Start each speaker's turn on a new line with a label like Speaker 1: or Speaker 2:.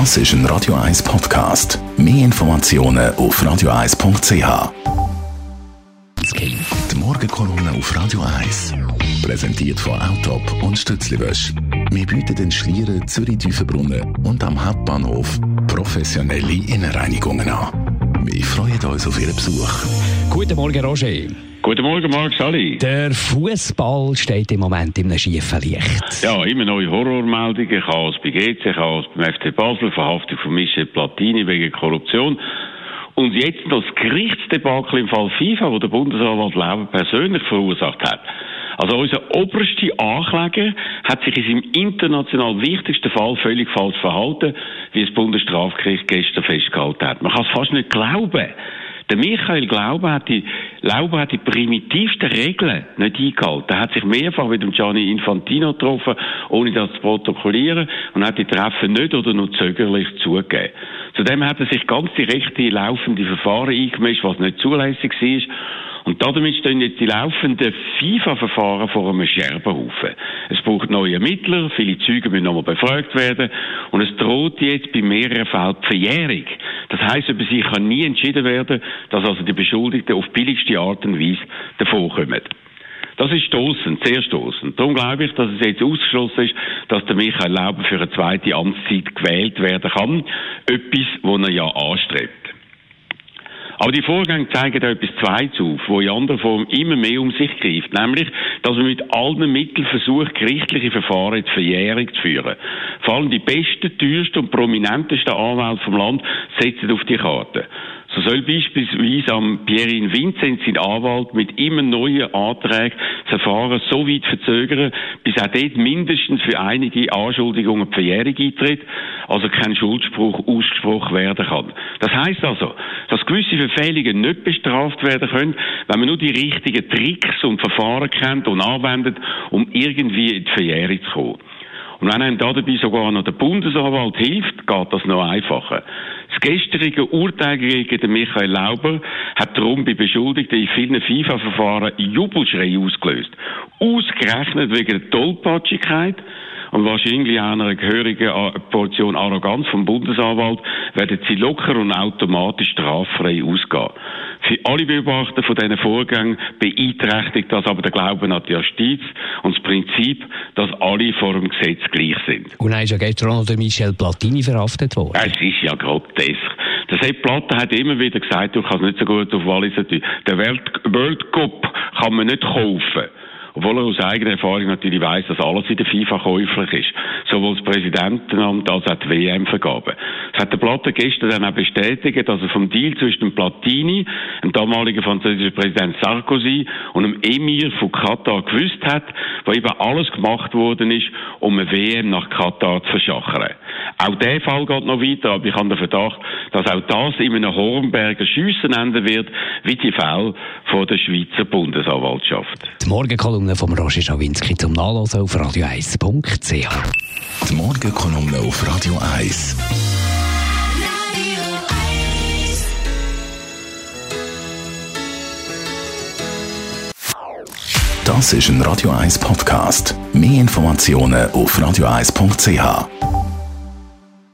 Speaker 1: Das ist ein Radio 1 Podcast. Mehr Informationen auf radio1.ch. Die Morgenkolonne auf Radio 1. Präsentiert von Autop und Stützliwösch. Wir bieten den Schlieren Zürich-Düfenbrunnen und am Hauptbahnhof professionelle Innenreinigungen an. Wir freuen uns auf Ihren Besuch.
Speaker 2: Guten Morgen, Roger.
Speaker 3: Guten Morgen, Marc Sally.
Speaker 2: Der Fußball steht im Moment in einem schiefen Licht.
Speaker 3: Ja, immer neue Horrormeldungen. Chaos bei GC, Chaos beim FC Basel, Verhaftung von Michel Platini wegen Korruption. Und jetzt noch das Gerichtsdebakel im Fall FIFA, wo der Bundesanwalt Lauber persönlich verursacht hat. Also unser oberster Ankläger hat sich in seinem international wichtigsten Fall völlig falsch verhalten, wie das Bundesstrafgericht gestern festgehalten hat. Man kann es fast nicht glauben. Der Michael Glaube hat die, Lauber hat die primitivsten Regeln nicht eingehalten. Er hat sich mehrfach mit dem Gianni Infantino getroffen, ohne das zu protokollieren, und hat die Treffen nicht oder nur zögerlich zugegeben. Zudem hat er sich ganz direkt in laufende Verfahren eingemischt, was nicht zulässig war. Und damit stehen jetzt die laufenden FIFA-Verfahren vor einem Scherbenhaufen. Es braucht neue Ermittler, viele Zeugen müssen nochmal befragt werden und es droht jetzt bei mehreren Fällen die Verjährung. Das heisst, über sie kann nie entschieden werden, dass also die Beschuldigten auf billigste Art und Weise davonkommen. Das ist stoßend, sehr stoßend. Darum glaube ich, dass es jetzt ausgeschlossen ist, dass der Michael Lauber für eine zweite Amtszeit gewählt werden kann. Etwas, was er ja anstrebt. Aber die Vorgänge zeigen da etwas Zweites auf, wo in anderer Form immer mehr um sich greift. Nämlich, dass man mit allen Mitteln versucht, gerichtliche Verfahren zur Verjährung zu führen. Vor allem die besten, teuersten und prominentesten Anwälte vom Land setzen auf die Karte. So soll beispielsweise am Pierin Vincent, sein Anwalt, mit immer neuen Anträgen das Verfahren so weit verzögern, bis auch dort mindestens für einige Anschuldigungen die Verjährung eintritt, also kein Schuldspruch ausgesprochen werden kann. Das heißt also, dass gewisse Verfehlungen nicht bestraft werden können, wenn man nur die richtigen Tricks und Verfahren kennt und anwendet, um irgendwie in die Verjährung zu kommen. Und wenn einem dabei sogar noch der Bundesanwalt hilft, geht das noch einfacher. Das gestrige Urteil gegen Michael Lauber hat darum bei Beschuldigten in vielen FIFA-Verfahren Jubelschrei ausgelöst. Ausgerechnet wegen der Tollpatschigkeit und wahrscheinlich auch einer gehörigen Portion Arroganz vom Bundesanwalt werden sie locker und automatisch straffrei ausgehen. Alle Beobachter von diesen Vorgängen beeinträchtigt das aber der Glauben an die Justiz und das Prinzip, dass alle vor dem Gesetz gleich sind.
Speaker 2: Und dann ist ja gestern auch noch Michel Platini verhaftet worden.
Speaker 3: Es ist ja grotesk. Der Sepp Platter hat immer wieder gesagt, du kannst nicht so gut auf Wallis Der World Cup kann man nicht kaufen. Obwohl er aus eigener Erfahrung natürlich weiß, dass alles in der FIFA käuflich ist. Sowohl das Präsidentenamt als auch die WM-Vergabe. Das hat der Platter gestern dann auch bestätigt, dass er vom Deal zwischen dem Platini, dem damaligen französischen Präsident Sarkozy und dem Emir von Katar gewusst hat, wo eben alles gemacht worden ist, um eine WM nach Katar zu verschachern. Auch der Fall geht noch weiter, aber ich habe den Verdacht, dass auch das in einem Hornberger Schiessen enden wird, wie die Fälle von der Schweizer Bundesanwaltschaft.
Speaker 2: Die Morgenkolumne von Roger Schawinski zum Nachlesen auf radio1.ch.
Speaker 1: Die Morgenkolumne auf Radio 1. Das ist ein Radio 1 Podcast. Mehr Informationen auf radio1.ch.